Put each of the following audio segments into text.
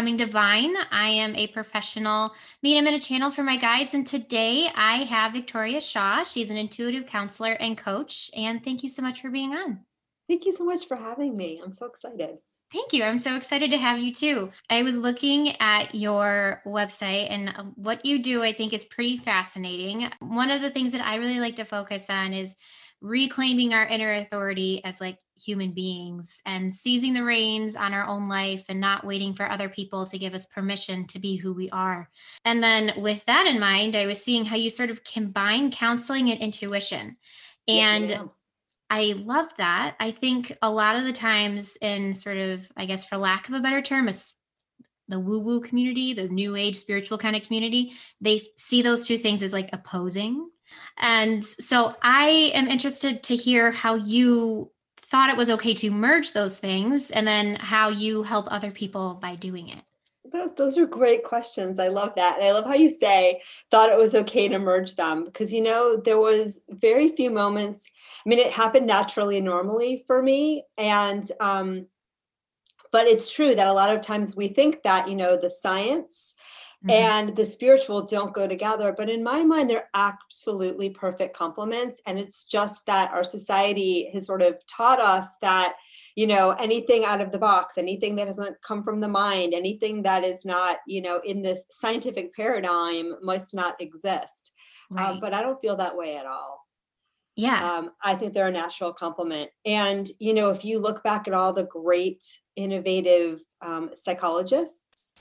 Becoming Divine. I am a professional medium and a channel for my guides. And today I have Victoria Shaw. She's an intuitive counselor and coach. And thank you so much for being on. Thank you so much for having me. I'm so excited. Thank you. I'm so excited to have you too. I was looking at your website and what you do, I think, is pretty fascinating. One of the things that I really like to focus on is reclaiming our inner authority as like human beings and seizing the reins on our own life and not waiting for other people to give us permission to be who we are. And then with that in mind, I was seeing how you sort of combine counseling and intuition. And yes, I love that. I think a lot of the times, in sort of, I guess, for lack of a better term, is the woo woo community, the new age spiritual kind of community, they see those two things as like opposing. And so I am interested to hear how you thought it was okay to merge those things and then how you help other people by doing it. Those, those are great questions. I love that. And I love how you say thought it was okay to merge them because you know there was very few moments. I mean, it happened naturally and normally for me. And um, but it's true that a lot of times we think that, you know, the science Mm-hmm. and the spiritual don't go together. But in my mind, they're absolutely perfect complements. And it's just that our society has sort of taught us that, you know, anything out of the box, anything that doesn't come from the mind, anything that is not, you know, in this scientific paradigm must not exist. Um, right. Um, but I don't feel that way at all. Yeah. Um, I think they're a natural complement. And, you know, if you look back at all the great, innovative um, psychologists,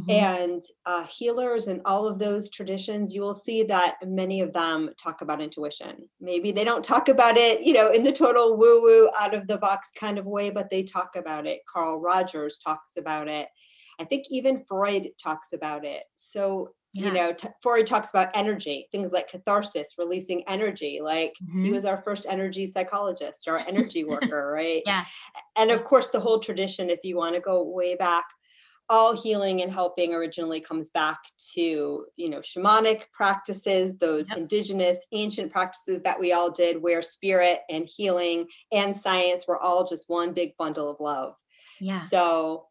mm-hmm. and uh, healers and all of those traditions, you will see that many of them talk about intuition. Maybe they don't talk about it, you know, in the total woo woo out of the box kind of way, but they talk about it. Carl Rogers talks about it. I think even Freud talks about it. So yeah. you know t- freud talks about energy things like catharsis releasing energy like mm-hmm. he was our first energy psychologist our energy worker right yeah and of course the whole tradition if you want to go way back all healing and helping originally comes back to you know shamanic practices those yep. indigenous ancient practices that we all did where spirit and healing and science were all just one big bundle of love yeah so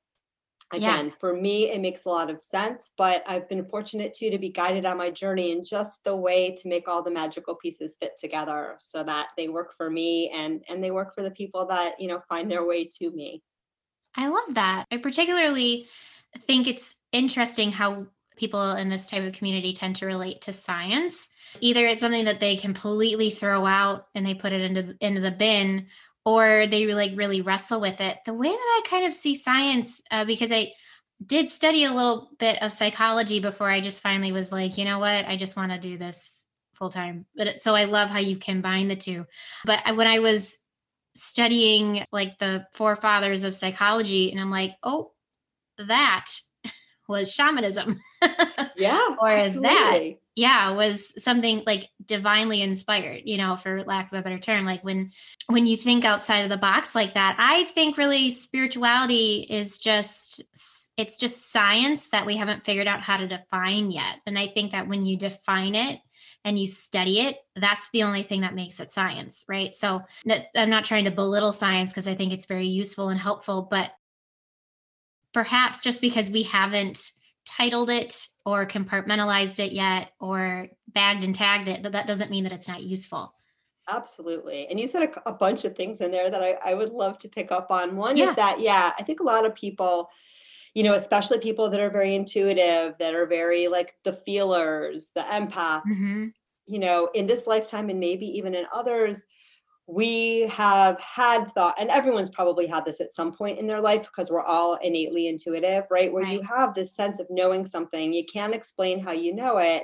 again yeah. for me it makes a lot of sense but i've been fortunate too to be guided on my journey in just the way to make all the magical pieces fit together so that they work for me and and they work for the people that you know find their way to me I love that. I particularly think it's interesting how people in this type of community tend to relate to science. Either it's something that they completely throw out and they put it into into the bin, or they like really wrestle with it. The way that I kind of see science, uh, because I did study a little bit of psychology before I just finally was like, you know what, I just want to do this full time. But so I love how you combine the two. But when I was studying like the forefathers of psychology and i'm like oh that was shamanism. Yeah or is that yeah was something like divinely inspired you know for lack of a better term. Like when when you think outside of the box like that i think really spirituality is just it's just science that we haven't figured out how to define yet. And i think that when you define it and you study it, that's the only thing that makes it science, right? So I'm not trying to belittle science because I think it's very useful and helpful, but perhaps just because we haven't titled it or compartmentalized it yet or bagged and tagged it, that, that doesn't mean that it's not useful. Absolutely. And you said a, a bunch of things in there that I, I would love to pick up on. One yeah. is that, yeah, I think a lot of people you know, especially people that are very intuitive, that are very like the feelers, the empaths, mm-hmm. you know, in this lifetime and maybe even in others, we have had thought, and everyone's probably had this at some point in their life because we're all innately intuitive, right? Where right. you have this sense of knowing something, you can't explain how you know it,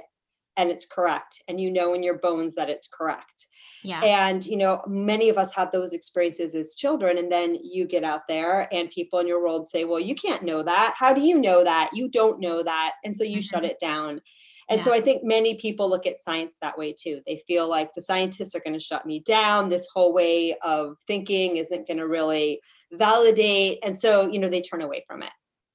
and it's correct and you know in your bones that it's correct yeah and you know many of us have those experiences as children and then you get out there and people in your world say well you can't know that how do you know that you don't know that and so you mm-hmm. shut it down and yeah. so I think many people look at science that way too. They feel like the scientists are going to shut me down. This whole way of thinking isn't going to really validate. And so, you know, they turn away from it.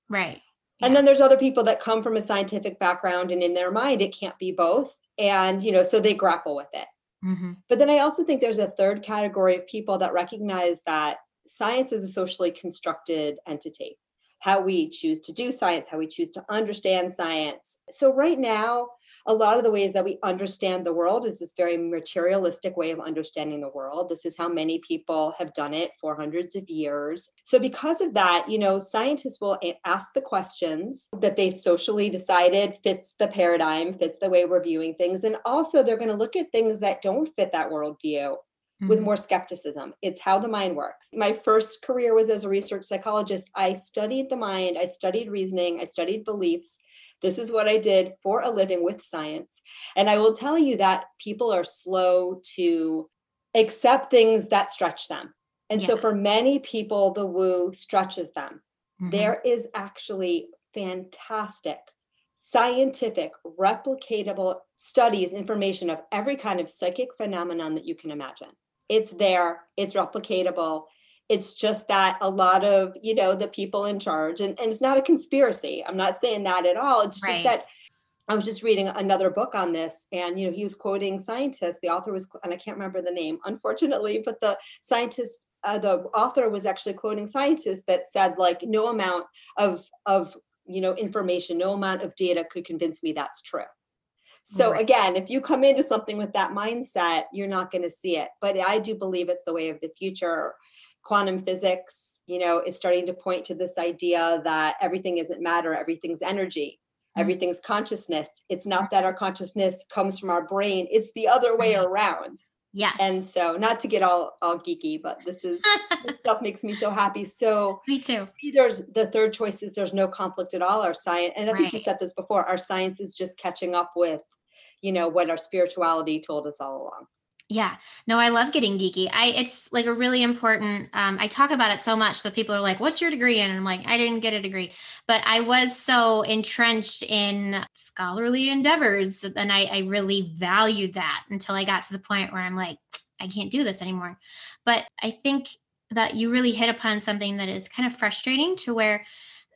Right. And then there's other people that come from a scientific background and in their mind it can't be both. And, you know, so they grapple with it. Mm-hmm. But then I also think there's a third category of people that recognize that science is a socially constructed entity. How we choose to do science, how we choose to understand science. So, right now, a lot of the ways that we understand the world is this very materialistic way of understanding the world. This is how many people have done it for hundreds of years. So, because of that, you know, scientists will ask the questions that they've socially decided fits the paradigm, fits the way we're viewing things. And also, they're going to look at things that don't fit that worldview with mm-hmm. more skepticism. It's how the mind works. My first career was as a research psychologist. I studied the mind, I studied reasoning, I studied beliefs. This is what I did for a living with science. And I will tell you that people are slow to accept things that stretch them. And yeah. so for many people, the woo stretches them. Mm-hmm. There is actually fantastic scientific, replicatable studies, information of every kind of psychic phenomenon that you can imagine it's there it's replicatable it's just that a lot of you know the people in charge and, and it's not a conspiracy i'm not saying that at all it's right. just that i was just reading another book on this and you know he was quoting scientists the author was and i can't remember the name unfortunately but the scientist uh, the author was actually quoting scientists that said like no amount of of you know information no amount of data could convince me that's true so right. again, if you come into something with that mindset, you're not going to see it. But I do believe it's the way of the future. Quantum physics, you know, is starting to point to this idea that everything isn't matter, everything's energy. Mm-hmm. Everything's consciousness. It's not that our consciousness comes from our brain. It's the other way around. Yes. And so, not to get all all geeky, but this is this stuff makes me so happy. So, me too. There's the third choice is there's no conflict at all. Our science, and I right. think you said this before. Our science is just catching up with you know what our spirituality told us all along. Yeah. No i love getting geeky. I it's like a really important um, i talk about it so much that people are like what's your degree in? And i'm like i didn't get a degree. But i was so entrenched in scholarly endeavors and i, I really valued that until i got to the point where i'm like i can't do this anymore. But i think that you really hit upon something that is kind of frustrating to where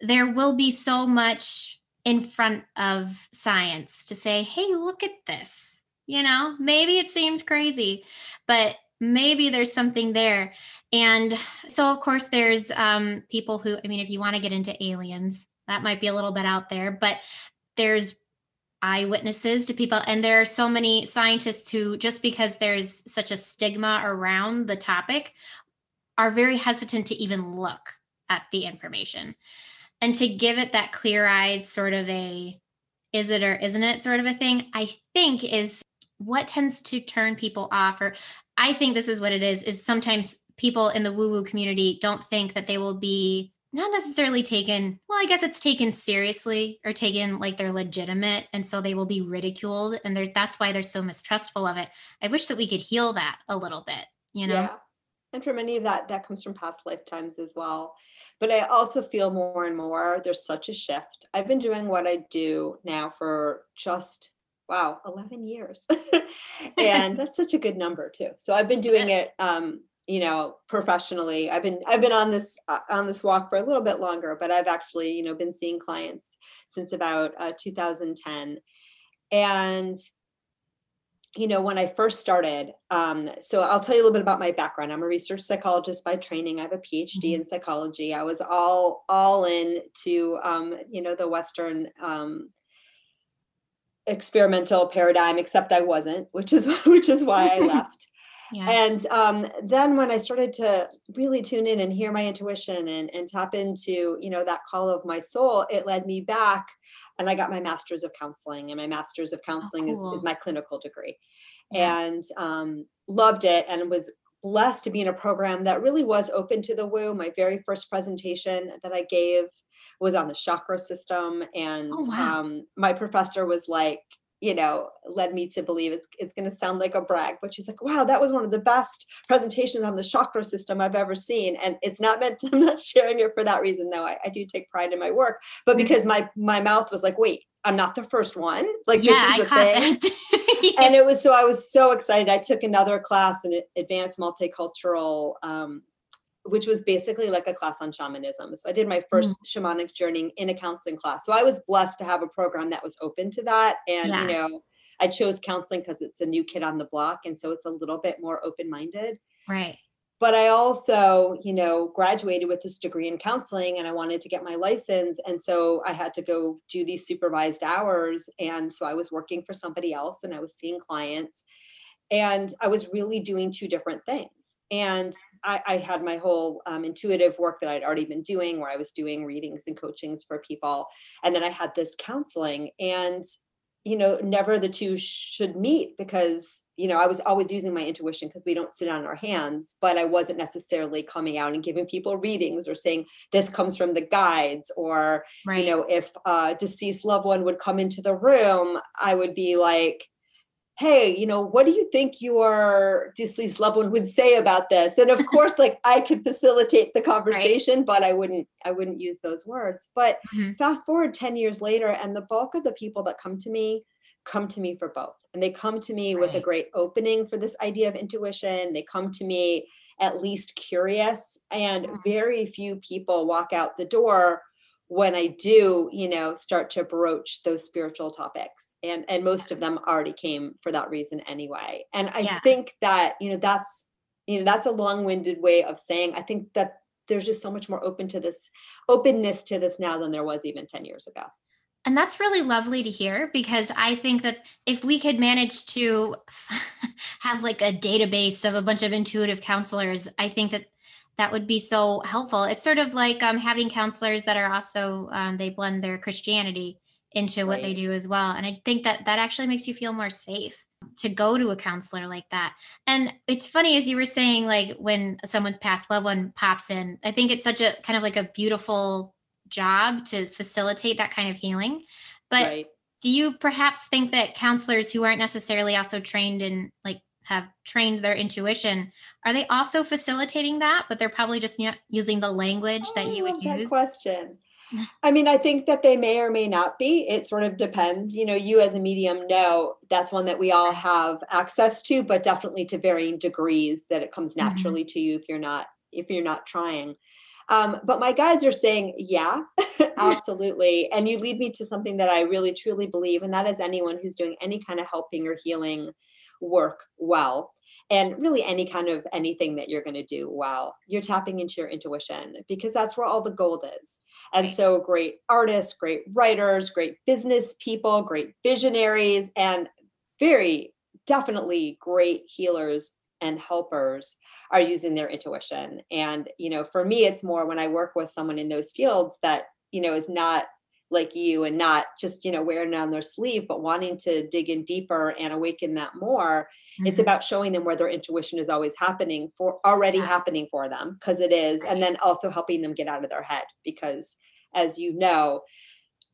there will be so much in front of science to say, hey, look at this. You know, maybe it seems crazy, but maybe there's something there. And so, of course, there's um, people who, I mean, if you want to get into aliens, that might be a little bit out there, but there's eyewitnesses to people. And there are so many scientists who, just because there's such a stigma around the topic, are very hesitant to even look at the information and to give it that clear-eyed sort of a is it or isn't it sort of a thing i think is what tends to turn people off or i think this is what it is is sometimes people in the woo woo community don't think that they will be not necessarily taken well i guess it's taken seriously or taken like they're legitimate and so they will be ridiculed and that's why they're so mistrustful of it. I wish that we could heal that a little bit you know? Yeah and for many of that that comes from past lifetimes as well. But i also feel more and more there's such a shift. I've been doing what i do now for just wow 11 years. And that's such a good number too. So i've been doing it um you know professionally. I've been i've been on this uh, on this walk for a little bit longer but i've actually you know been seeing clients since about uh, 2010 and you know, when I first started, um, so I'll tell you a little bit about my background. I'm a research psychologist by training. I have a PhD mm-hmm. in psychology. I was all all in to um, you know the Western um, experimental paradigm, except I wasn't, which is which is why I left. Yeah. And um, then when I started to really tune in and hear my intuition and, and tap into, you know, that call of my soul, it led me back and I got my master's of counseling and my master's of oh, counseling oh, cool. is, is my clinical degree yeah. and um, loved it and was blessed to be in a program that really was open to the woo. My very first presentation that I gave was on the chakra system and oh, wow. um, my professor was like, you know, led me to believe it's it's going to sound like a brag, but she's like, "Wow, that was one of the best presentations on the chakra system I've ever seen." And it's not meant. To, I'm not sharing it for that reason, though. I, I do take pride in my work, but mm-hmm. because my my mouth was like, "Wait, I'm not the first one. Like yeah, this is the thing." and it was so I was so excited. I took another class in advanced multicultural um, which was basically like a class on shamanism. So I did my first mm. shamanic journey in a counseling class. So I was blessed to have a program that was open to that. And, yeah. you know, I chose counseling because it's a new kid on the block. And so it's a little bit more open minded. Right. but I also, you know, graduated with this degree in counseling and I wanted to get my license. And so I had to go do these supervised hours. And so I was working for somebody else and I was seeing clients. And I was really doing two different things. And I, I had my whole um, intuitive work that I'd already been doing, where I was doing readings and coachings for people. And then I had this counseling. And you know, never the two should meet because, you know, I was always using my intuition because we don't sit on our hands, but I wasn't necessarily coming out and giving people readings or saying this comes from the guides or, right. you know, if a deceased loved one would come into the room, I would be like, hey, you know, what do you think your deceased loved one would say about this? And of course, like I could facilitate the conversation, right. but I wouldn't, I wouldn't use those words. But mm-hmm. fast forward 10 years later, and the bulk of the people that come to me come to me for both. And they come to me right. with a great opening for this idea of intuition. They come to me at least curious, and mm-hmm. very few people walk out the door when I do, you know, start to broach those spiritual topics. And and most of them already came for that reason anyway. And I yeah. think that, you know, that's you know, that's a long-winded way of saying I think that there's just so much more open to this openness to this now than there was even 10 years ago. And that's really lovely to hear because I think that if we could manage to have like a database of a bunch of intuitive counselors, I think that that would be so helpful. It's sort of like um, having counselors that are also um, they blend their Christianity into what they do as well, and I think that that actually makes you feel more safe to go to a counselor like that. And it's funny as you were saying, like when someone's past loved one pops in, I think it's such a kind of like a beautiful job to facilitate that kind of healing. But right. do you perhaps think that counselors who aren't necessarily also trained in like have trained their intuition are they also facilitating that but they're probably just not using the language oh, that you would use question i mean i think that they may or may not be it sort of depends you know you as a medium know that's one that we all have access to but definitely to varying degrees that it comes mm-hmm. naturally mm-hmm. to you if you're not if you're not trying um, but my guides are saying, yeah, absolutely. and you lead me to something that I really truly believe, and that is anyone who's doing any kind of helping or healing work well and really any kind of anything that you're going to do well you're tapping into your intuition because that's where all the gold is and right. so great artists great writers great business people great visionaries and very definitely great healers and helpers are using their intuition and you know for me it's more when i work with someone in those fields that you know is not like you and not just you know wearing it on their sleeve but wanting to dig in deeper and awaken that more mm-hmm. it's about showing them where their intuition is always happening for already yeah. happening for them because it is right. and then also helping them get out of their head because as you know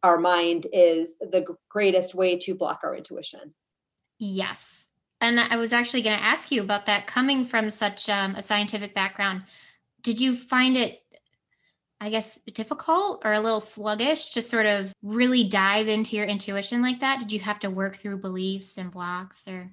our mind is the greatest way to block our intuition yes and i was actually going to ask you about that coming from such um, a scientific background did you find it I guess, difficult or a little sluggish to sort of really dive into your intuition like that? Did you have to work through beliefs and blocks or?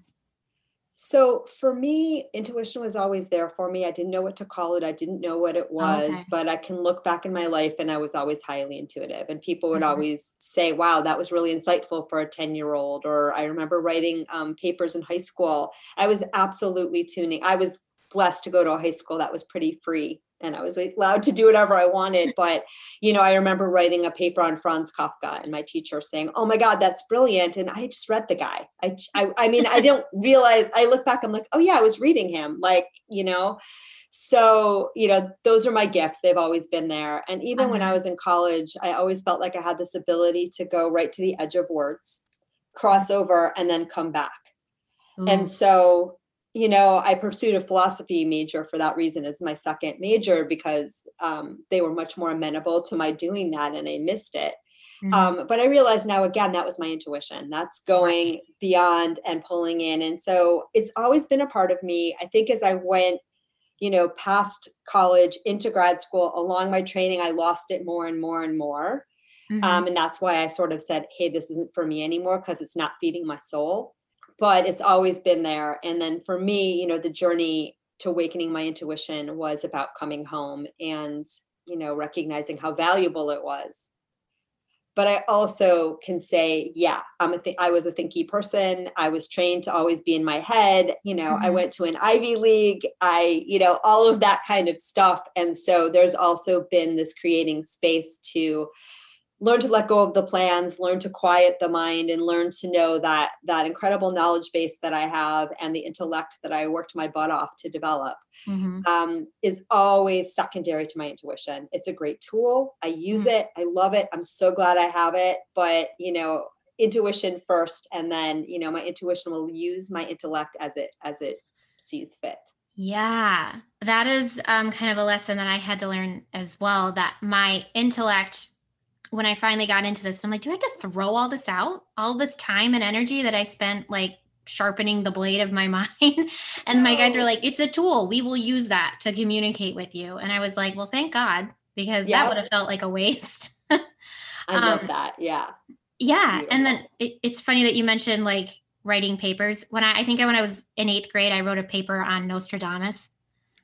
So for me, intuition was always there for me. I didn't know what to call it. I didn't know what it was, okay. but I can look back in my life and I was always highly intuitive. And people would mm-hmm. always say, wow, that was really insightful for a 10 year old. Or I remember writing um, papers in high school. I was absolutely tuning. I was blessed to go to a high school that was pretty free and I was allowed to do whatever I wanted. But, you know, I remember writing a paper on Franz Kafka and my teacher saying, Oh my God, that's brilliant. And I just read the guy. I, I, I mean, I didn't realize, I look back, I'm like, Oh yeah, I was reading him. Like, you know, so, you know, those are my gifts. They've always been there. And even uh-huh. when I uh-huh. was in college, I always felt like I had this ability to go right to the edge of words, cross over, and then come back. Ooh. And so you know, I pursued a philosophy major for that reason as my second major because um, they were much more amenable to my doing that and I missed it. Mm-hmm. Um, but I realized now, again, that was my intuition. That's going right. beyond and pulling in. And so it's always been a part of me. I think as I went, you know, past college into grad school, along my training, I lost it more and more and more. Mm-hmm. Um, and that's why I sort of said, hey, this isn't for me anymore because it's not feeding my soul but it's always been there. And then for me, you know, the journey to awakening my intuition was about coming home and, you know, recognizing how valuable it was. but I also can say, yeah, I'm a th- I was a thinky person. I was trained to always be in my head. You know, mm-hmm. I went to an Ivy League. I, you know, all of that kind of stuff. And so there's also been this creating space to learn to let go of the plans learn to quiet the mind and learn to know that that incredible knowledge base that i have and the intellect that i worked my butt off to develop mm-hmm. um, is always secondary to my intuition. It's a great tool. I use mm-hmm. it. I love it. I'm so glad i have it. But you know intuition first and then you know my intuition will use my intellect as it as it sees fit. Yeah. That is um, kind of a lesson that i had to learn as well that my intellect when I finally got into this, I'm like, do I have to throw all this out? All this time and energy that I spent like sharpening the blade of my mind. and no. my guys are like, it's a tool. We will use that to communicate with you. And I was like, well, thank God, because yep. that would have felt like a waste. I love um, that. Yeah. Yeah. Beautiful. And then it, it's funny that you mentioned like writing papers. When I, I think when I was in eighth grade, I wrote a paper on Nostradamus.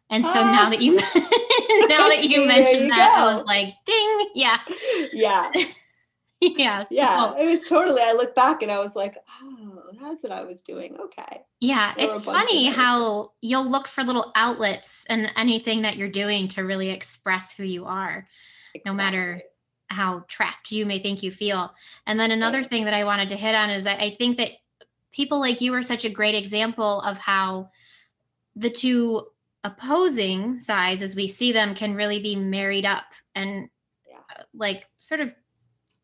And so ah. now that you now that you See, mentioned you that, go. I was like, ding, yeah. Yeah. yeah. So. Yeah. It was totally, I look back and I was like, oh, that's what I was doing. Okay. Yeah. There it's funny how you'll look for little outlets and anything that you're doing to really express who you are, exactly. no matter how trapped you may think you feel. And then another right. thing that I wanted to hit on is that I think that people like you are such a great example of how the two opposing sides as we see them can really be married up and yeah. Uh, like sort of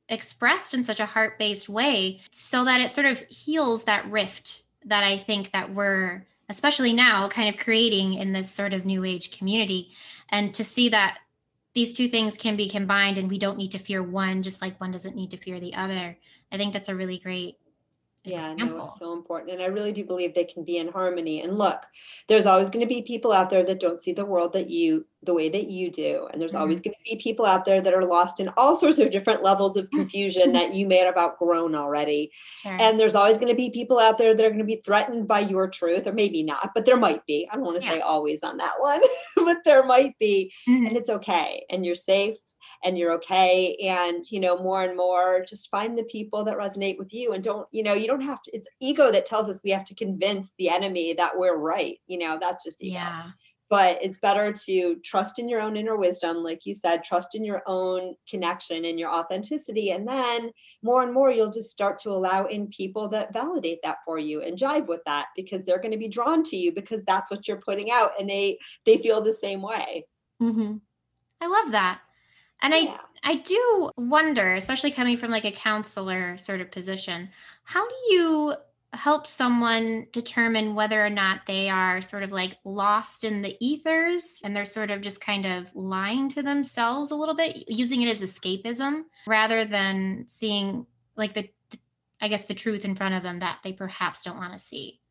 expressed in such a heart-based way so that it sort of heals that rift that I think that we're especially now kind of creating in this sort of new age community and to see that these two things can be combined and we don't need to fear one just like one doesn't need to fear the other. I think that's a really great yeah, no, it's so important. And I really do believe they can be in harmony. And look, there's always going to be people out there that don't see the world that you the way that you do. And there's mm-hmm. always going to be people out there that are lost in all sorts of different levels of confusion that you may have outgrown already. Sure. And there's always going to be people out there that are going to be threatened by your truth, or maybe not, but there might be. I don't want to yeah. say always on that one, but there might be. Mm-hmm. And it's okay. And you're safe and you're okay and you know more and more just find the people that resonate with you and don't you know you don't have to it's ego that tells us we have to convince the enemy that we're right you know that's just ego. Yeah. But it's better to trust in your own inner wisdom like you said trust in your own connection and your authenticity and then more and more you'll just start to allow in people that validate that for you and jive with that because they're going to be drawn to you because that's what you're putting out and they they feel the same way. Mm-hmm. i love that and yeah. I I do wonder, especially coming from like a counselor sort of position, how do you help someone determine whether or not they are sort of like lost in the ethers and they're sort of just kind of lying to themselves a little bit, using it as escapism rather than seeing like the I guess the truth in front of them that they perhaps don't want to see.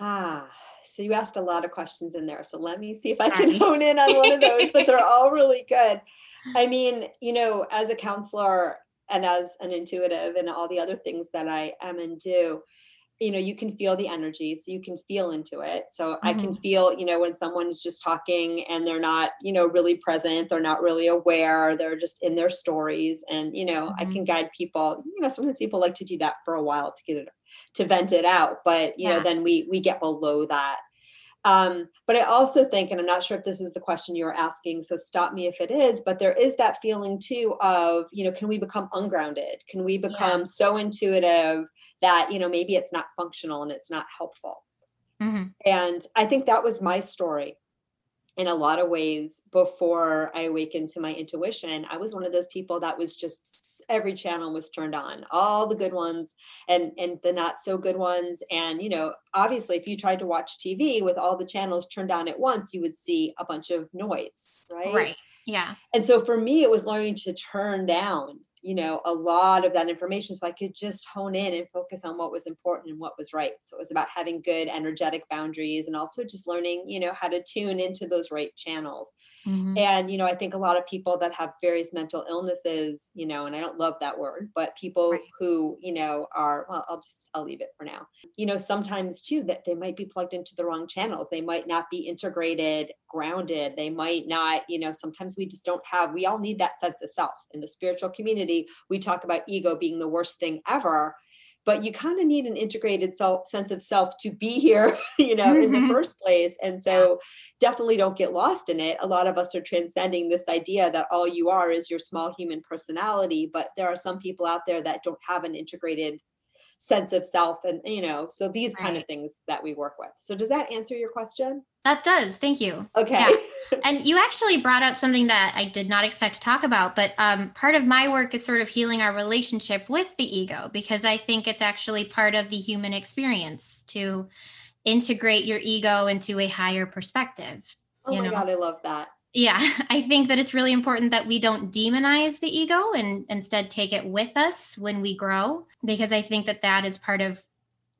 Ah, so you asked a lot of questions in there. So let me see if I can hone in on one of those, but they're all really good. I mean, you know, as a counselor and as an intuitive and all the other things that I am and do, you know you can feel the energy so you can feel into it so mm-hmm. i can mm-hmm. feel you know when someone is just talking and they're not you know really present they're not really aware they're just in their stories and you know mm-hmm. i can guide people you know sometimes people like to do that for a while to get it to vent it out but you yeah. know then we we get below that um, but I also think, and I'm not sure if this is the question you were asking, so stop me if it is, but there is that feeling too of, you know, can we become ungrounded? Can we become yeah. so intuitive that, you know, maybe it's not functional and it's not helpful? Mm-hmm. And I think that was my story in a lot of ways before I awakened to my intuition, I was one of those people that was just every channel was turned on, all the good ones and and the not so good ones. And you know, obviously, if you tried to watch TV with all the channels turned on at once, you would see a bunch of noise, right? Right. Yeah. And so for me, it was learning to turn down you know a lot of that information so i could just hone in and focus on what was important and what was right. So it was about having good energetic boundaries and also just learning you know how to tune into those right channels. Mm-hmm. and you know i think a lot of people that have various mental illnesses you know and i don't love that word but people right. who you know are well i'll just i'll leave it for now. You know sometimes too that they might be plugged into the wrong channels. They might not be integrated grounded. They might not you know sometimes we just don't have we all need that sense of self. In the spiritual community community, we talk about ego being the worst thing ever. But you kind of need an integrated self, sense of self to be here, you know, mm-hmm. in the mm-hmm. first place. And so definitely don't get lost in it. A lot of us are transcending this idea that all you are is your small human personality. But there are some people out there that don't have an integrated sense of self and you know so these right. kind of things that we work with so does that answer your question that does thank you okay yeah. and you actually brought up something that i did not expect to talk about but um, part of my work is sort of healing our relationship with the ego because i think it's actually part of the human experience to integrate your ego into a higher perspective oh my know? god i love that yeah i think that it's really important that we don't demonize the ego and instead take it with us when we grow because i think that that is part of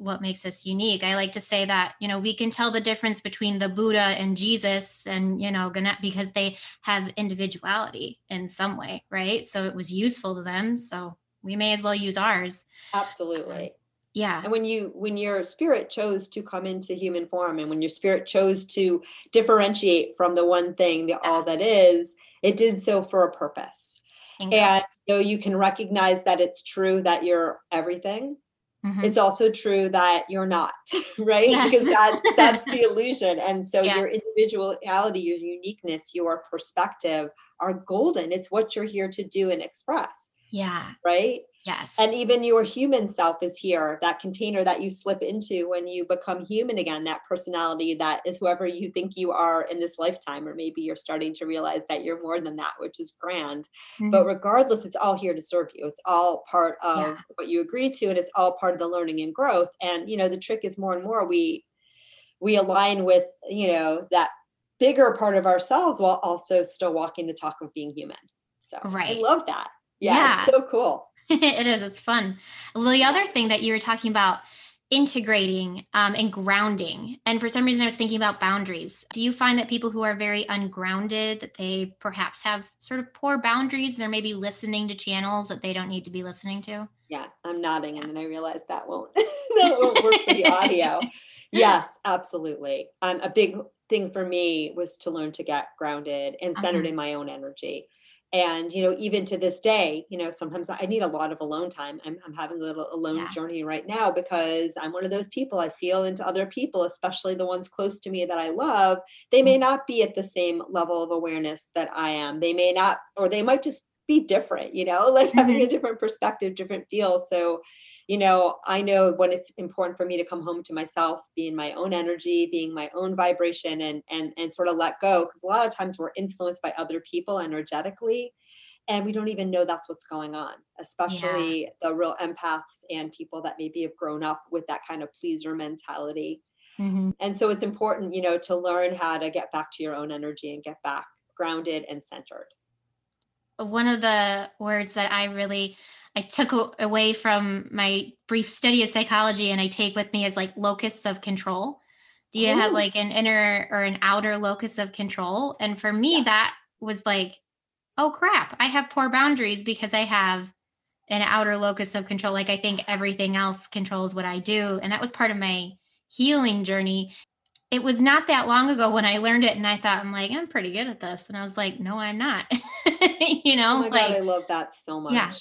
what makes us unique. I like to say that you know we can tell the difference between the buddha and jesus and you know because they have individuality in some way right? So it was useful to them so we may as well use ours. Absolutely yeah. And when you when your spirit chose to come into human form and when your spirit chose to differentiate from the one thing the all that is it did so for a purpose. And so you can recognize that it's true that you're everything mm-hmm. it's also true that you're not right? Yes. because that's that's the illusion. And so yeah. your individuality your uniqueness your perspective are golden. It's what you're here to do and express yeah. right Yes. And even your human self is here, that container that you slip into when you become human again, that personality that is whoever you think you are in this lifetime. Or maybe you're starting to realize that you're more than that, which is grand. Mm-hmm. But regardless, it's all here to serve you. It's all part of yeah. what you agree to, and it's all part of the learning and growth. And, you know, the trick is more and more we we align with, you know, that bigger part of ourselves while also still walking the talk of being human. So right. I love that. Yeah, yeah. it's so cool. it is. It's fun. Well, the other thing that you were talking about integrating um, and grounding and for some reason i was thinking about boundaries do you find that people who are very ungrounded that they perhaps have sort of poor boundaries and they're maybe listening to channels that they don't need to be listening to yeah i'm nodding yeah. and then i realized that won't that won't work for the audio yes absolutely um, a big thing for me was to learn to get grounded and centered uh-huh. in my own energy and you know even to this day you know sometimes i need a lot of alone time i'm, I'm having a little alone yeah. journey right now because i'm one of those people i feel into other people especially the ones close to me that i love they may mm-hmm. not be at the same level of awareness that i am they may not or they might just be different, you know, like having a mm-hmm. different perspective, different feel. So, you know, I know when it's important for me to come home to myself, being my own energy, being my own vibration and and and sort of let go. Cause a lot of times we're influenced by other people energetically and we don't even know that's what's going on especially yeah. the real empaths and people that maybe have grown up with that kind of pleaser mentality mm-hmm. and so it's important you know to learn how to get back to your own energy and get back grounded and centered one of the words that I really I took away from my brief study of psychology and I take with me is like locus of control. Do you Ooh. have like an inner or an outer locus of control? And for me, yes. that was like, oh crap, I have poor boundaries because I have an outer locus of control. Like I think everything else controls what I do. And that was part of my healing journey it was not that long ago when I learned it and I thought, I'm like, I'm pretty good at this. And I was like, no, I'm not. you know, oh my like, God, I love that so much. Yeah.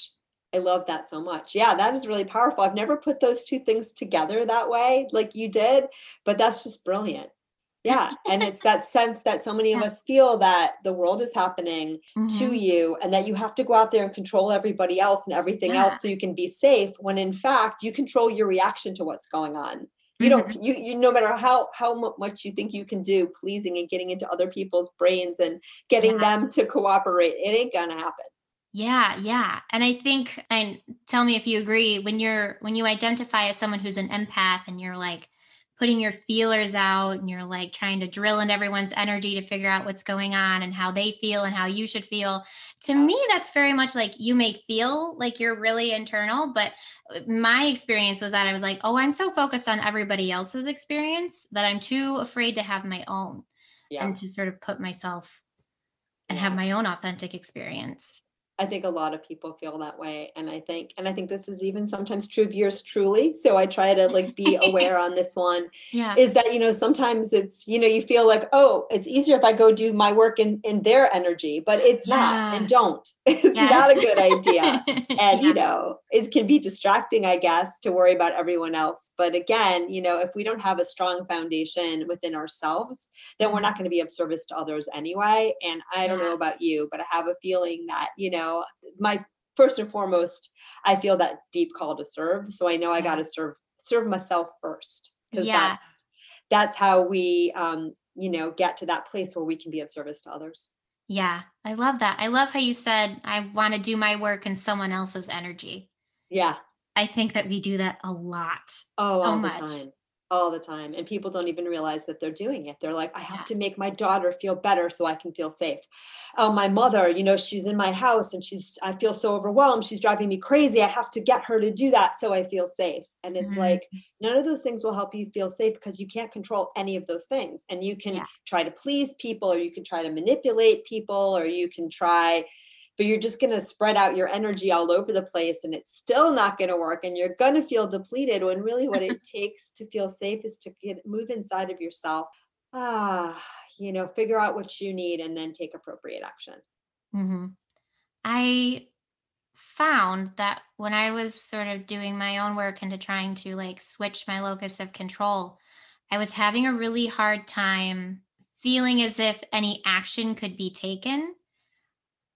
I love that so much. Yeah, that is really powerful. I've never put those two things together that way, like you did, but that's just brilliant. Yeah. and it's that sense that so many yeah. of us feel that the world is happening mm-hmm. to you and that you have to go out there and control everybody else and everything yeah. else so you can be safe, when in fact, you control your reaction to what's going on you don't mm-hmm. you, you no matter how how much you think you can do pleasing and getting into other people's brains and getting yeah. them to cooperate it ain't gonna happen yeah yeah and i think and tell me if you agree when you're when you identify as someone who's an empath and you're like putting your feelers out and you're like trying to drill in everyone's energy to figure out what's going on and how they feel and how you should feel. To me, that's very much like you may feel like you're really internal, but uh, my experience was that I was like, oh, I'm so focused on everybody else's experience that I'm too afraid to have my own yeah. and to sort of put myself and have my own authentic experience. I think a lot of people feel that way. And I think, and I think this is even sometimes true of yours truly. So I try to like be aware on this one Yeah. is that, you know, sometimes it's, you know, you feel like, oh, it's easier if I go do my work in, in their energy, but it's not. And don't. It's not a good idea. And, Yeah. you know, it can be distracting, I guess, to worry about everyone else. But again, you know, if we don't have a strong foundation within ourselves, then we're Mhm. not going to be of service to others anyway. And I don't know about you, but I have a feeling that, you know, my first and foremost, I feel that deep call to serve. So I know I got to serve serve myself first because Yeah. that's that's how we um, you know, get to that place where we can be of service to others. Yeah. I love that. I love how you said, I want to do my work in someone else's energy. Yeah. I think that we do that a lot. Oh, So all much. the time. All the time. And people don't even realize that they're doing it. They're like, I have to make my daughter feel better so I can feel safe. Oh, my mother, you know, she's in my house and she's, I feel so overwhelmed. She's driving me crazy. I have to get her to do that so I feel safe. And it's Mhm. like, none of those things will help you feel safe because you can't control any of those things. And you can Yeah. try to please people or you can try to manipulate people or you can try but you're just going to spread out your energy all over the place and it's still not going to work and you're going to feel depleted when really what it takes to feel safe is to get move inside of yourself ah you know figure out what you need and then take appropriate action Mhm. I found that when I was sort of doing my own work into trying to like switch my locus of control, I was having a really hard time feeling as if any action could be taken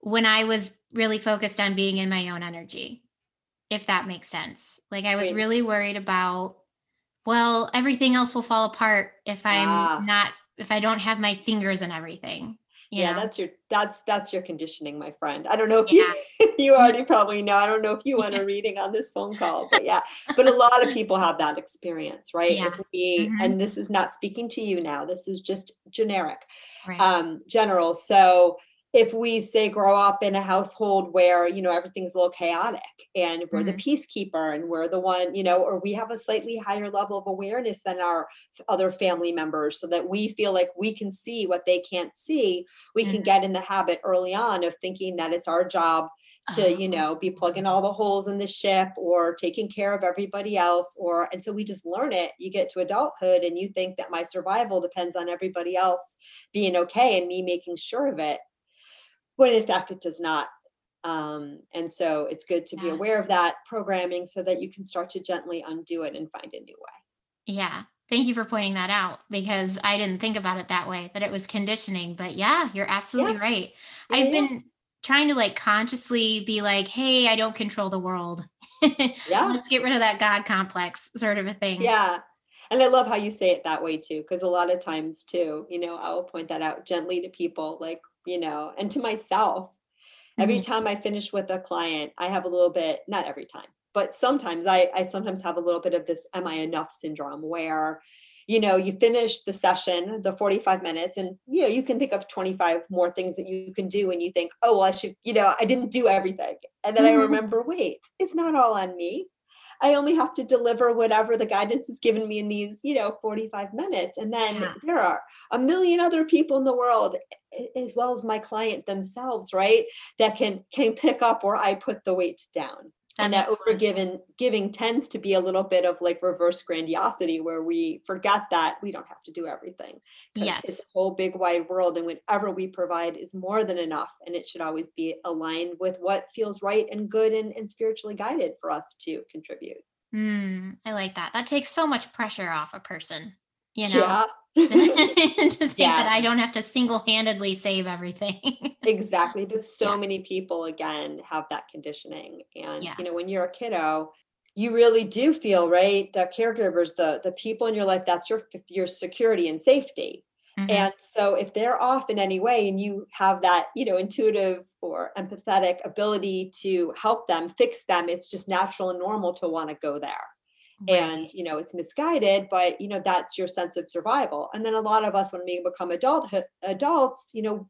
when I was really focused on being in my own energy, if that makes sense. Like I was Right. really worried about, well, everything else will fall apart if I'm ah not, if I don't have my fingers and everything, you yeah know? that's your that's that's your conditioning my friend i don't know if you Yeah. you already probably know i don't know if you want a reading on this phone call but yeah but a lot of people have that experience right Yeah. if we Mhm. and this is not speaking to you now this is just generic Right. um, general. So if we say grow up in a household where you know everything's a little chaotic and we're the Mhm. peacekeeper and we're the one you know or we have a slightly higher level of awareness than our other family members so that we feel like we can see what they can't see we can Mhm. get in the habit early on of thinking that it's our job to you Oh. know be plugging all the holes in the ship or taking care of everybody else or and so we just learn it you get to adulthood and you think that my survival depends on everybody else being okay and me making sure of it when in fact it does not um, and so it's good to be aware of that programming so that you can start to gently undo it and find a new way Yeah. Thank you for pointing that out because I didn't think about it that way, that it was conditioning. But yeah, you're yeah absolutely right. yeah I've yeah been trying to like consciously be like, hey, I don't control the world. yeah Let's get rid of that God complex, sort of a thing. Yeah. And I love how you say it that way too, because a lot of times too, you know, I will point that out gently to people, like, you know, and to myself. Every Mhm. time I finish with a client, I have a little bit, not every time, but sometimes I, I sometimes have a little bit of this am I enough syndrome where, you know, you finish the session, the 45 minutes, and you know, you can think of 25 more things that you can do, and you think, oh, well, I should, you know, I didn't do everything. And then I Mhm. remember, wait, it's not all on me. I only have to deliver whatever the guidance has given me in these, you know, 45 minutes. And then Yeah. there are a million other people in the world, as well as my client themselves, right? That can can pick up where I put the weight down. And that makes a lot of sense. overgiven giving tends to be a little bit of like reverse grandiosity where we forget that we don't have to do everything because it's a whole big wide world and whatever we provide is more than enough and it should always be aligned with what feels right and good and, and spiritually guided for us to contribute. Mm, I like that. That takes so much pressure off a person, you know, Yeah. to think that yeah, I don't have to single handedly save everything. exactly. But so yeah. many people again have that conditioning. And Yeah. you know, when you're a kiddo, you really do feel right. The caregivers, the the people in your life, that's your your security and safety. hmm And so if they're off in any way and you have that, you know, intuitive or empathetic ability to help them, fix them, it's just natural and normal to want to go there. And, you know, it's misguided, but you know, that's your sense of survival. And then a lot of us, when we become adult adults, you know,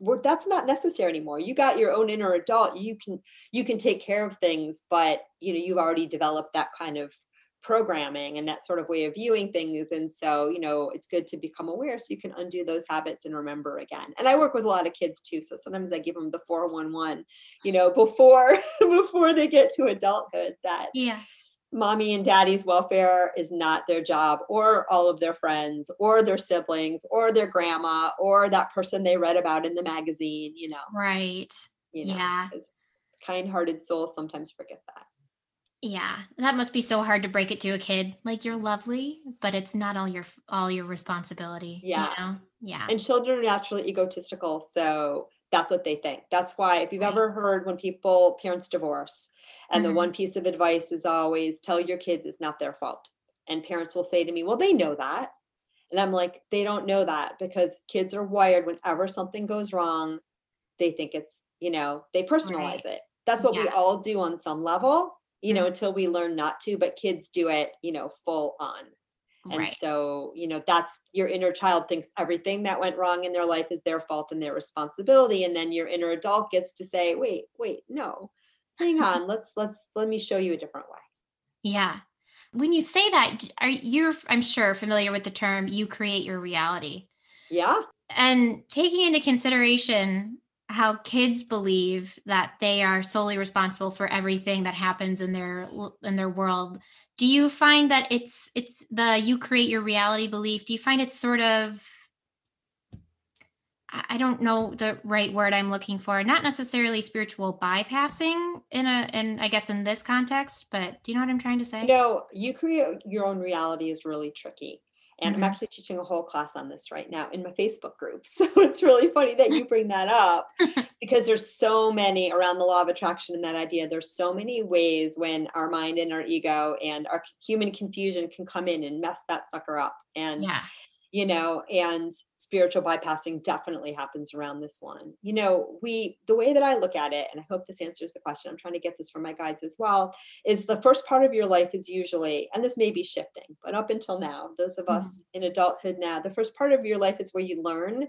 we're, that's not necessary anymore. You got your own inner adult. You can you can take care of things, but you know, you've already developed that kind of programming and that sort of way of viewing things. And so, you know, it's good to become aware so you can undo those habits and remember again. And I work with a lot of kids too. So sometimes I give them the 411, you know, before before they get to adulthood that Yeah. Mommy and daddy's welfare is not their job or all of their friends or their siblings or their grandma or that person they read about in the magazine, you know. Right. You know, Yeah. kind-hearted souls sometimes forget that. Yeah. That must be so hard to break it to a kid. Like you're lovely, but it's not all your all your responsibility. you Yeah. know? Yeah. And children are naturally egotistical, so that's what they think. That's why if you've ever heard when people parents divorce and the Mhm. one piece of advice is always tell your kids it's not their fault. And parents will say to me, "Well, they know that." And I'm like, "They don't know that because kids are wired whenever something goes wrong, they think it's, you know, they personalize it. That's what we all do on some level, you know, Mhm. until we learn not to, but kids do it, you know, full on. And right. so, you know, that's your inner child thinks everything that went wrong in their life is their fault and their responsibility. And then your inner adult gets to say, wait, wait, no, hang on, let's, let's, let me show you a different way. Yeah. When you say that, are you I'm sure familiar with the term you create your reality. Yeah. And taking into consideration how kids believe that they are solely responsible for everything that happens in their in their world, do you find that it's it's the you create your reality belief? Do you find it's sort of I don't know the right word I'm looking for, not necessarily spiritual bypassing in a in I guess in this context, but do you know what I'm trying to say? know, you create your own reality is really tricky. And I'm Mhm. actually teaching a whole class on this right now in my Facebook group. So it's really funny that you bring that up because there's so many around the law of attraction and that idea. There's so many ways when our mind and our ego and our human confusion can come in and mess that sucker up. And Yeah. You know, and spiritual bypassing definitely happens around this one. You know, we, the way that I look at it, and I hope this answers the question, I'm trying to get this from my guides as well, is the first part of your life is usually, and this may be shifting, but up until now, those of mm-hmm. us in adulthood now, the first part of your life is where you learn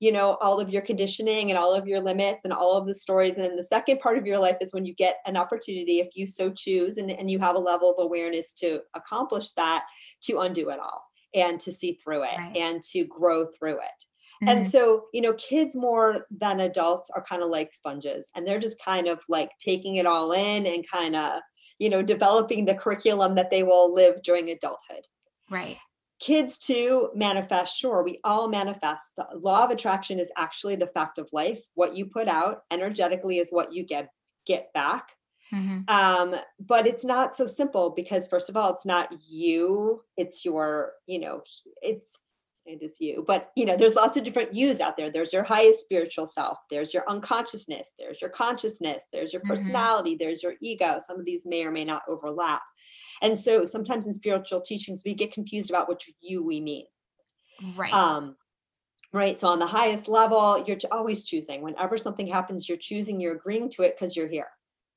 you know all of your conditioning and all of your limits and all of the stories and the second part of your life is when you get an opportunity if you so choose and, and you have a level of awareness to accomplish that to undo it all and to see through it Right. and to grow through it and Mhm. so you know kids more than adults are kind of like sponges and they're just kind of like taking it all in and kind of you know developing the curriculum that they will live during adulthood right. kids too manifest sure we all manifest the law of attraction is actually the fact of life what you put out energetically is what you get get back Mhm. um but it's not so simple because first of all it's not you it's your you know it's it is you. But you know there's lots of different yous out there. There's your highest spiritual self there's your unconsciousness there's your consciousness there's your Mhm. personality there's your ego. Some of these may or may not overlap. And so sometimes in spiritual teachings we get confused about which you we mean. Right. um right so on the highest level you're always choosing. Whenever something happens you're choosing you're agreeing to it because you're here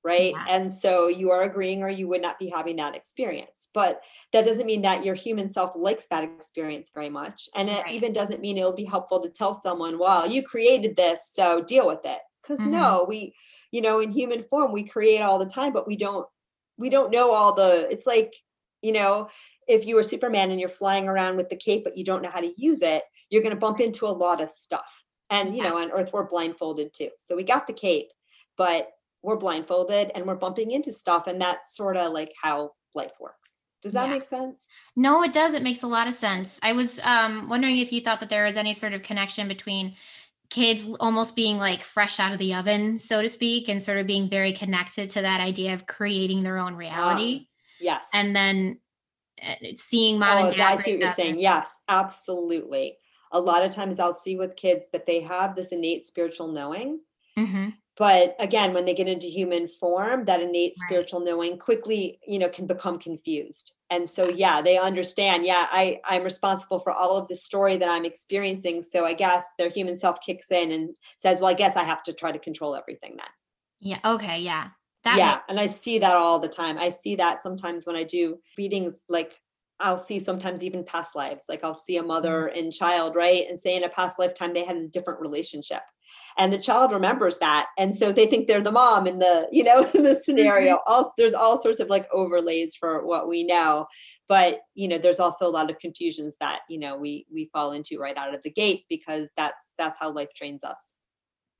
right Yeah. and so you are agreeing or you would not be having that experience but that doesn't mean that your human self likes that experience very much and it Right. even doesn't mean it'll be helpful to tell someone well you created this so deal with it because Mhm. no we you know in human form we create all the time but we don't we don't know all the it's like you know if you were superman and you're flying around with the cape but you don't know how to use it you're going to bump into a lot of stuff and you know on earth we're blindfolded too so we got the cape but we're blindfolded and we're bumping into stuff and that's sort of like how life works does that Yeah. make sense No, it does. It makes a lot of sense. I was um, wondering if you thought that there was any sort of connection between kids almost being like fresh out of the oven, so to speak, and sort of being very connected to that idea of creating their own reality. yes and then uh, seeing mom and oh dad. i see what you're saying and- yes absolutely a lot of times i'll see with kids that they have this innate spiritual knowing Mhm. But again when they get into human form that innate Right. spiritual knowing quickly you know can become confused and so yeah they understand yeah i i'm responsible for all of the story that i'm experiencing so i guess their human self kicks in and says well i guess i have to try to control everything then Yeah. Okay. Yeah. That yeah makes and i see that all the time i see that sometimes when i do readings like I'll see sometimes even past lives. Like I'll see a mother and child, right? And say in a past lifetime they had a different relationship. And the child remembers that. And so they think they're the mom in the, you know, in the scenario. Mm-hmm. All there's all sorts of like overlays for what we know. But you know, there's also a lot of confusions that, you know, we we fall into right out of the gate because that's that's how life trains us.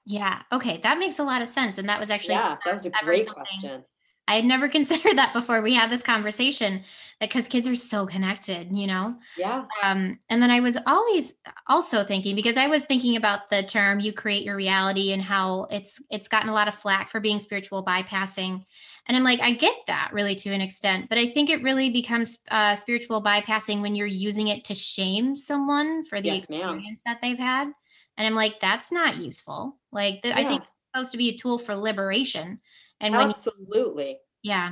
Yeah. Okay. That makes a lot of sense. And that was actually yeah, that was a great question I had never considered that before we had this conversation because kids are so connected, you know? Yeah. Um, and then I was always also thinking because I was thinking about the term you create your reality and how it's it's gotten a lot of flack for being spiritual bypassing. And I'm like, I get that really to an extent, but I think it really becomes uh, spiritual bypassing when you're using it to shame someone for the yes, experience ma'am. that they've had. And I'm like, that's not useful. Like, the, yeah. I think it's supposed to be a tool for liberation and when absolutely. You, yeah.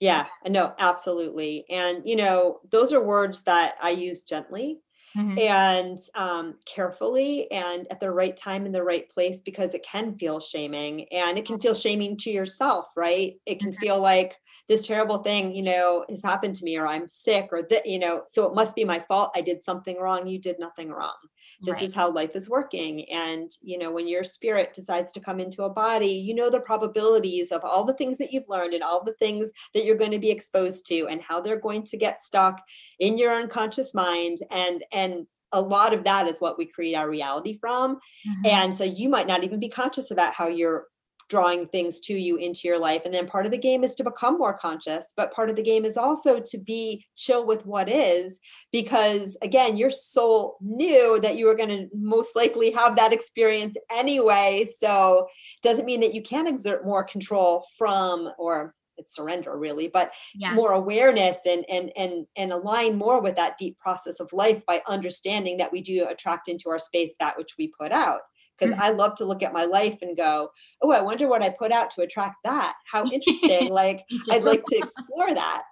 Yeah, no, absolutely. And you know, those are words that I use gently mm-hmm. and um, carefully and at the right time in the right place because it can feel shaming and it can feel shaming to yourself, right? It can mm-hmm. feel like this terrible thing, you know, has happened to me or I'm sick or that, you know, so it must be my fault. I did something wrong. You did nothing wrong. This right. is how life is working. And, you know, when your spirit decides to come into a body, you know the probabilities of all the things that you've learned and all the things that you're going to be exposed to and how they're going to get stuck in your unconscious mind and and a lot of that is what we create our reality from mm-hmm. and so you might not even be conscious about how you're drawing things to you into your life. And then part of the game is to become more conscious but part of the game is also to be chill with what is because again your soul knew that you were going to most likely have that experience anyway. So doesn't mean that you can exert more control from or it's surrender really but yeah. more awareness and and and and align more with that deep process of life by understanding that we do attract into our space that which we put out because mm-hmm. I love to look at my life and go, oh, I wonder what I put out to attract that. How interesting. like I'd like to explore that.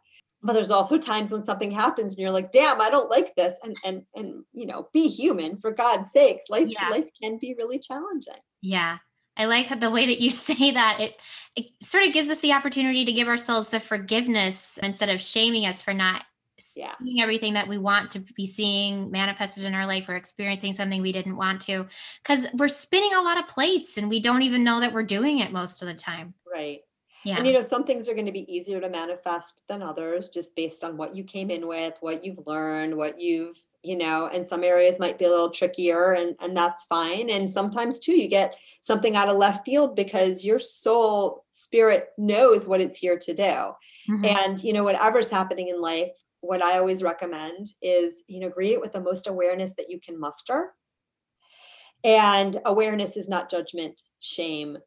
But there's also times when something happens and you're like, damn, I don't like this. And and and you know, be human for God's sakes. Life yeah. life can be really challenging. Yeah. I like the way that you say that. It it sort of gives us the opportunity to give ourselves the forgiveness instead of shaming us for not yeah. seeing everything that we want to be seeing manifested in our life or experiencing something we didn't want to because we're spinning a lot of plates and we don't even know that we're doing it most of the time right yeah. And you know, some things are going to be easier to manifest than others just based on what you came in with, what you've learned, what you've, you know, and some areas might be a little trickier and and that's fine. And sometimes too you get something out of left field because your soul spirit knows what it's here to do. Mm-hmm. And you know, whatever's happening in life, what I always recommend is, you know, greet it with the most awareness that you can muster. And awareness is not judgment, shame,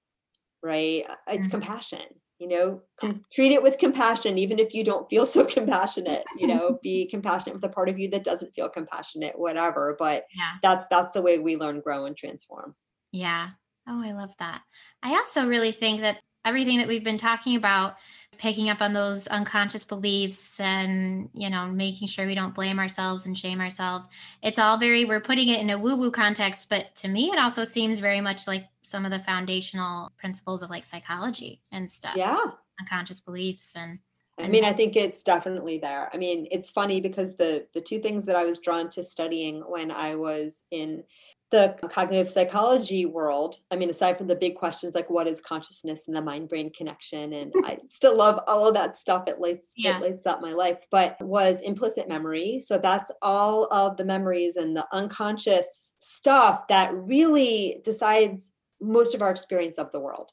right? Uh, it's mm-hmm. compassion. You know, com- treat it with compassion, even if you don't feel so compassionate. You know, be compassionate with the part of you that doesn't feel compassionate, whatever. But yeah. that's that's the way we learn, grow, and transform. Yeah. Oh, I love that. I also really think that everything that we've been talking about picking up on those unconscious beliefs and you know making sure we don't blame ourselves and shame ourselves. It's all very we're putting it in a woo woo context but to me it also seems very much like some of the foundational principles of like psychology and stuff. Yeah. Unconscious beliefs and I mean, I think it's definitely there. I mean, it's funny because the the two things that I was drawn to studying when I was in the cognitive psychology world, I mean, aside from the big questions like what is consciousness and the mind brain connection, and I still love all of that stuff. It lights yeah. it lights up my life, but was implicit memory. So that's all of the memories and the unconscious stuff that really decides most of our experience of the world.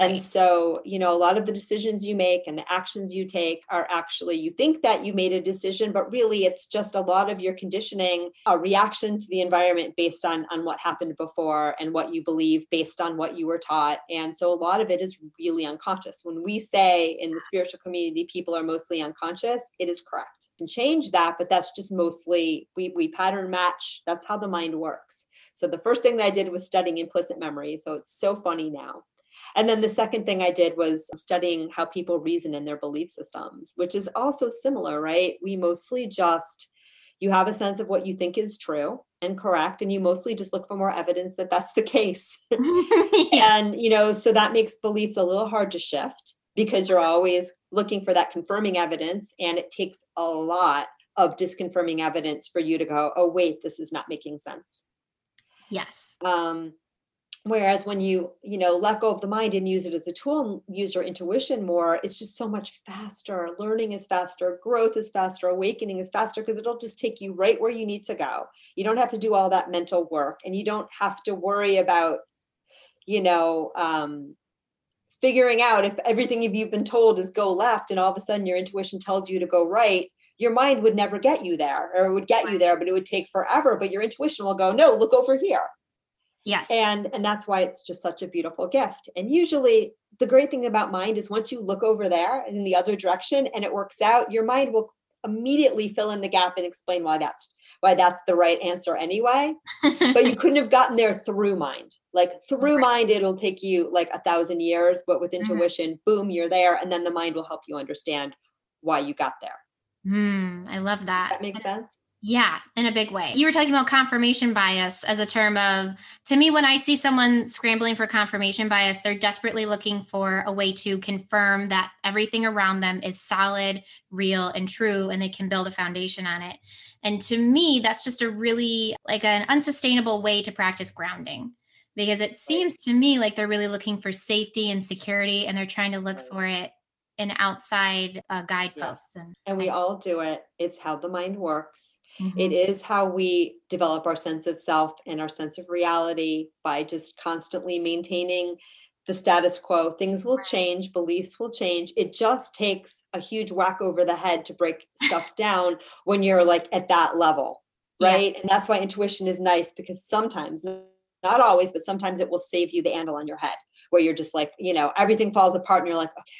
And so, you know, a lot of the decisions you make and the actions you take are actually, you think that you made a decision, but really it's just a lot of your conditioning, a reaction to the environment based on, on what happened before and what you believe based on what you were taught. And so a lot of it is really unconscious. When we say in the spiritual community, people are mostly unconscious, it is correct. Can change that, but that's just mostly we, we pattern match. That's how the mind works. So the first thing that I did was studying implicit memory. So it's so funny now and then the second thing I did was studying how people reason in their belief systems, which is also similar, right? We mostly just, you have a sense of what you think is true and correct, and you mostly just look for more evidence that that's the case. yeah. And, you know, so that makes beliefs a little hard to shift because you're always looking for that confirming evidence and it takes a lot of disconfirming evidence for you to go, oh, wait, this is not making sense. Yes. Um, whereas when you you know let go of the mind and use it as a tool and use your intuition more it's just so much faster. Learning is faster growth is faster awakening is faster because it'll just take you right where you need to go. You don't have to do all that mental work and you don't have to worry about you know um, figuring out if everything you've been told is go left and all of a sudden your intuition tells you to go right your mind would never get you there or it would get you there but it would take forever but your intuition will go no look over here Yes. and and that's why it's just such a beautiful gift and usually the great thing about mind is once you look over there in the other direction and it works out your mind will immediately fill in the gap and explain why that's why that's the right answer anyway but you couldn't have gotten there through mind like through Right. mind it'll take you like a thousand years but with Mhm. intuition boom you're there and then the mind will help you understand why you got there Hmm, I love that. that makes sense Yeah, in a big way. You were talking about confirmation bias as a term of, to me, when I see someone scrambling for confirmation bias, they're desperately looking for a way to confirm that everything around them is solid, real, and true, and they can build a foundation on it. And to me, that's just a really like an unsustainable way to practice grounding because it seems to me like they're really looking for safety and security and they're trying to look for it in outside uh, guideposts. And and we all do it it's how the mind works Mhm. It is how we develop our sense of self and our sense of reality by just constantly maintaining the status quo. Things will change, beliefs will change. It just takes a huge whack over the head to break stuff down when you're like at that level, Yeah. right? And that's why intuition is nice because sometimes, not always, but sometimes it will save you the handle on your head where you're just like, you know, everything falls apart and you're like, okay,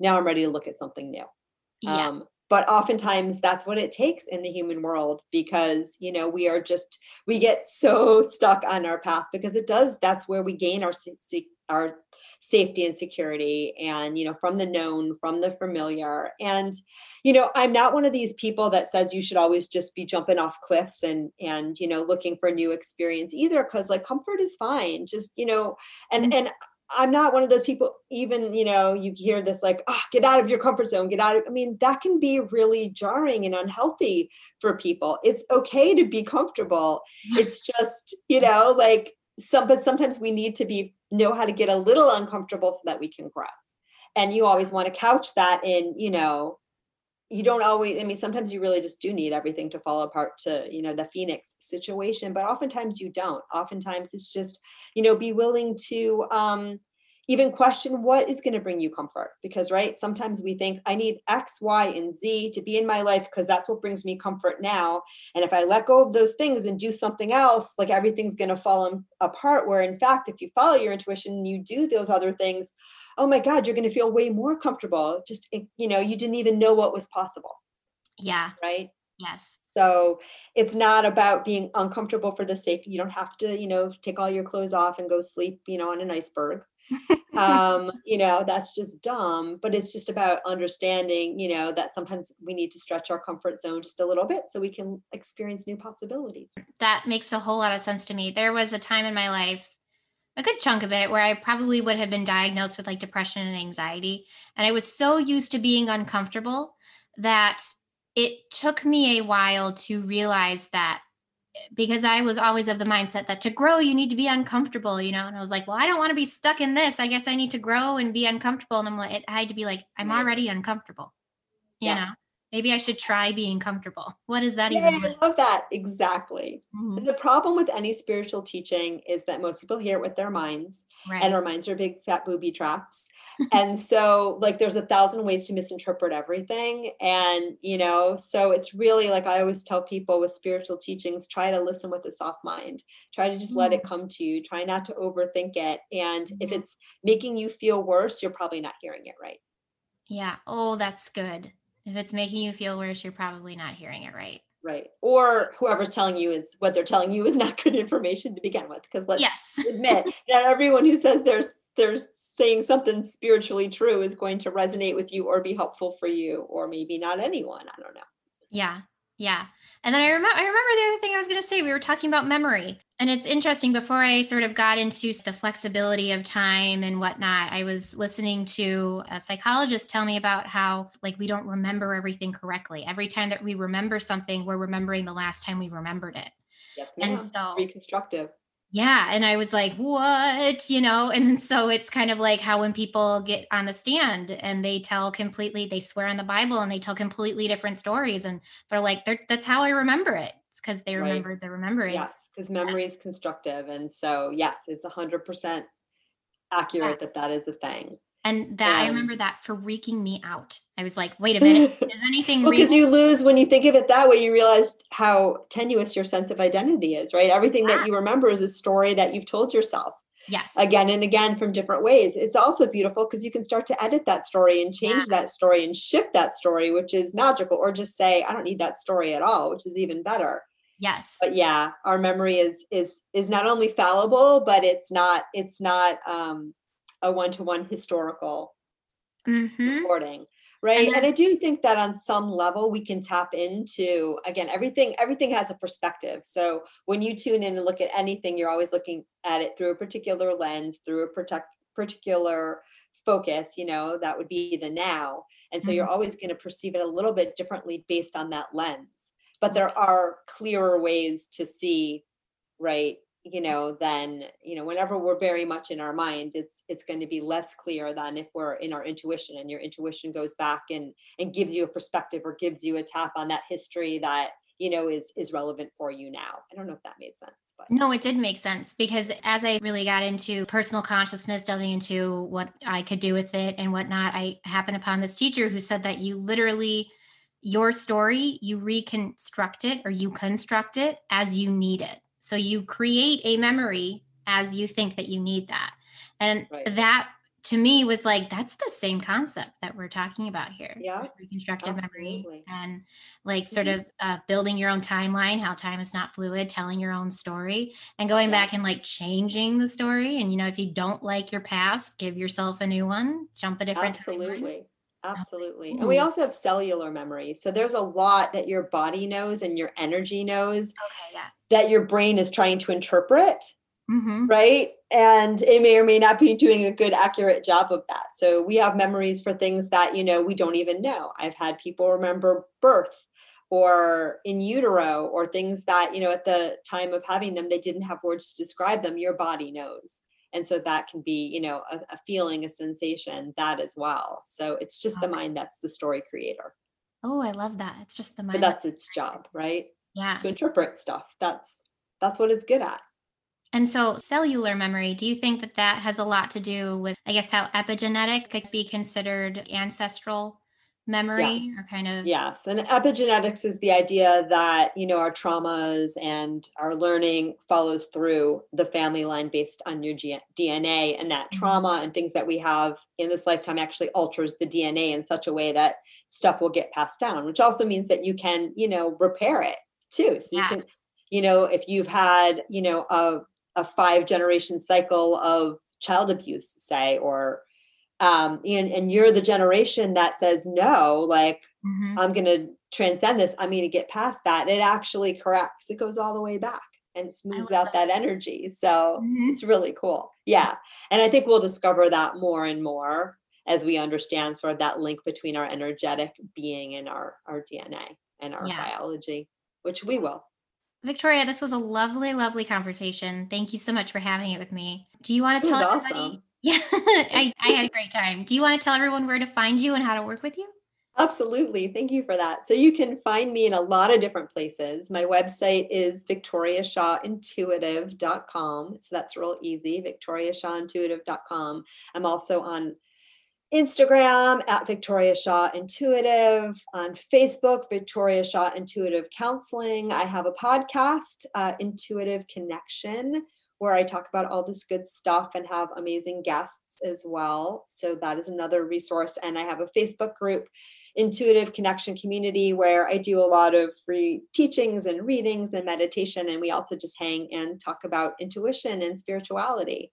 now I'm ready to look at something new. yeah. Um, but oftentimes that's what it takes in the human world because you know we are just we get so stuck on our path because it does that's where we gain our our safety and security and you know from the known from the familiar and you know i'm not one of these people that says you should always just be jumping off cliffs and and you know looking for a new experience either because like comfort is fine just you know and Mhm. and I'm not one of those people, even, you know, you hear this like, oh, get out of your comfort zone, get out of, I mean, that can be really jarring and unhealthy for people. It's okay to be comfortable. It's just, you know, like some, but sometimes we need to be, know how to get a little uncomfortable so that we can grow. And you always want to couch that in, you know, you don't always, I mean, sometimes you really just do need everything to fall apart to, you know, the Phoenix situation, but oftentimes you don't. Oftentimes it's just, you know, be willing to um, even question what is going to bring you comfort. Because, right, sometimes we think I need X, Y, and Z to be in my life because that's what brings me comfort now. And if I let go of those things and do something else, like everything's going to fall apart. Where in fact, if you follow your intuition and you do those other things, oh my God, you're going to feel way more comfortable. Just, eh, you know, you didn't even know what was possible, Yeah. right? Yes. So it's not about being uncomfortable for the sake. You don't have to, you know, take all your clothes off and go sleep, you know, on an iceberg. Um, you know, that's just dumb. But it's just about understanding, you know, that sometimes we need to stretch our comfort zone just a little bit so we can experience new possibilities. that makes a whole lot of sense to me. There was a time in my life, a good chunk of it, where I probably would have been diagnosed with like depression and anxiety. And I was so used to being uncomfortable that it took me a while to realize that because I was always of the mindset that to grow, you need to be uncomfortable, you know? And I was like, well, I don't want to be stuck in this. I guess I need to grow and be uncomfortable. And I'm like, I had to be like, I'm already uncomfortable, you Yeah. know? Maybe I should try being comfortable. What is that Yay, even? I love that. Exactly. Mhm. The problem with any spiritual teaching is that most people hear it with their minds. Right. and our minds are big fat booby traps and so like there's a thousand ways to misinterpret everything and you know so it's really like i always tell people with spiritual teachings try to listen with a soft mind try to just let it come to you try not to overthink it and if Mhm. it's making you feel worse you're probably not hearing it right Yeah. Oh, that's good. If it's making you feel worse, you're probably not hearing it right. right or whoever's telling you is what they're telling you is not good information to begin with because let's Yes. admit that everyone who says they're they're saying something spiritually true is going to resonate with you or be helpful for you or maybe not anyone i don't know Yeah. Yeah. And then I remember I remember the other thing I was going to say we were talking about memory. And it's interesting before I sort of got into the flexibility of time and whatnot, I was listening to a psychologist tell me about how like we don't remember everything correctly. Every time that we remember something, we're remembering the last time we remembered it. Yes, ma'am. And so reconstructive. Yeah. And I was like, what? You know, and so it's kind of like how when people get on the stand and they tell completely, they swear on the Bible and they tell completely different stories. And they're like, they're, that's how I remember it. It's because they remembered right. the remembering. Yes, because memory is constructive. And so, yes, it's 100% accurate yeah. that that is a thing. And that um, I remember that freaking me out. I was like, wait a minute, is anything well, because you lose when you think of it that way, you realize how tenuous your sense of identity is, right? Everything yeah. that you remember is a story that you've told yourself. Yes. Again and again from different ways. It's also beautiful because you can start to edit that story and change yeah. that story and shift that story, which is magical, or just say, I don't need that story at all, which is even better. Yes. But yeah, our memory is is is not only fallible, but it's not it's not um a one-to-one historical mm-hmm. recording right? And, then, and, i do think that on some level we can tap into again everything everything has a perspective. So when you tune in and look at anything you're always looking at it through a particular lens through a protect, particular focus you know that would be the now. And so mm-hmm. you're always going to perceive it a little bit differently based on that lens. But there are clearer ways to see right you know then you know whenever we're very much in our mind it's it's going to be less clear than if we're in our intuition and your intuition goes back and and gives you a perspective or gives you a tap on that history that you know is is relevant for you now. I don't know if that made sense but no it did make sense because as i really got into personal consciousness delving into what i could do with it and whatnot i happened upon this teacher who said that you literally your story you reconstruct it or you construct it as you need it so you create a memory as you think that you need that. And right. that to me was like that's the same concept that we're talking about here yeah reconstructive absolutely. memory and like sort mm-hmm. of uh, building your own timeline how time is not fluid telling your own story and going yeah. back and like changing the story and you know if you don't like your past give yourself a new one jump a different absolutely timeline. Absolutely. And we also have cellular memory. So there's a lot that your body knows and your energy knows okay, yeah. that your brain is trying to interpret. Mm-hmm. Right. And it may or may not be doing a good, accurate job of that. So we have memories for things that, you know, we don't even know. I've had people remember birth or in utero or things that, you know, at the time of having them, they didn't have words to describe them. Your body knows and so that can be you know a, a feeling a sensation that as well. So it's just the mind that's the story creator. Oh i love that. It's just the mind but that's its job right? Yeah. To interpret stuff. That's that's what it's good at. And so cellular memory do you think that that has a lot to do with i guess how epigenetics could be considered ancestral memory yes. or kind of yes and epigenetics is the idea that you know our traumas and our learning follows through the family line based on your G- dna and that mm-hmm. trauma and things that we have in this lifetime actually alters the dna in such a way that stuff will get passed down which also means that you can you know repair it too so yeah. you can you know if you've had you know a, a five generation cycle of child abuse say or um, and, and you're the generation that says no like mm-hmm. i'm going to transcend this i'm to get past that it actually corrects it goes all the way back and smooths out that. that. energy so mm-hmm. it's really cool yeah and i think we'll discover that more and more as we understand sort of that link between our energetic being and our our dna and our yeah. biology which we will Victoria, this was a lovely, lovely conversation. Thank you so much for having it with me. Do you want to tell everybody? Awesome. Yeah, I, I had a great time. Do you want to tell everyone where to find you and how to work with you? Absolutely. Thank you for that. So you can find me in a lot of different places. My website is victoriashawintuitive.com. So that's real easy, victoriashawintuitive.com. I'm also on Instagram at Victoria Shaw Intuitive, on Facebook, Victoria Shaw Intuitive Counseling. I have a podcast, uh, Intuitive Connection, where I talk about all this good stuff and have amazing guests as well. So that is another resource. And I have a Facebook group, Intuitive Connection Community, where I do a lot of free teachings and readings and meditation. And we also just hang and talk about intuition and spirituality.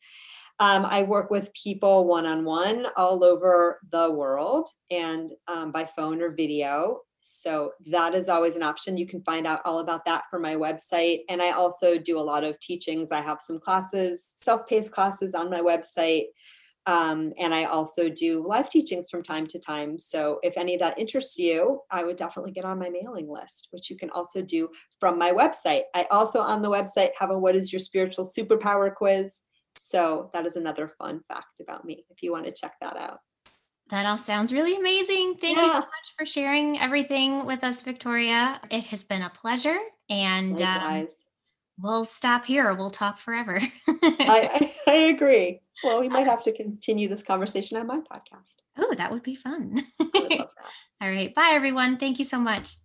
Um, I work with people one on one all over the world and um, by phone or video. So that is always an option. You can find out all about that from my website. And I also do a lot of teachings. I have some classes, self paced classes on my website. Um, and I also do live teachings from time to time. So if any of that interests you, I would definitely get on my mailing list, which you can also do from my website. I also on the website have a What is Your Spiritual Superpower quiz. So that is another fun fact about me if you want to check that out. That all sounds really amazing. Thank you so much for sharing everything with us, Victoria. It has been a pleasure. And um, we'll stop here. We'll talk forever. I, I, I, agree. Well, we might have to continue this conversation on my podcast. Oh, that would be fun. all right. Bye, everyone. Thank you so much.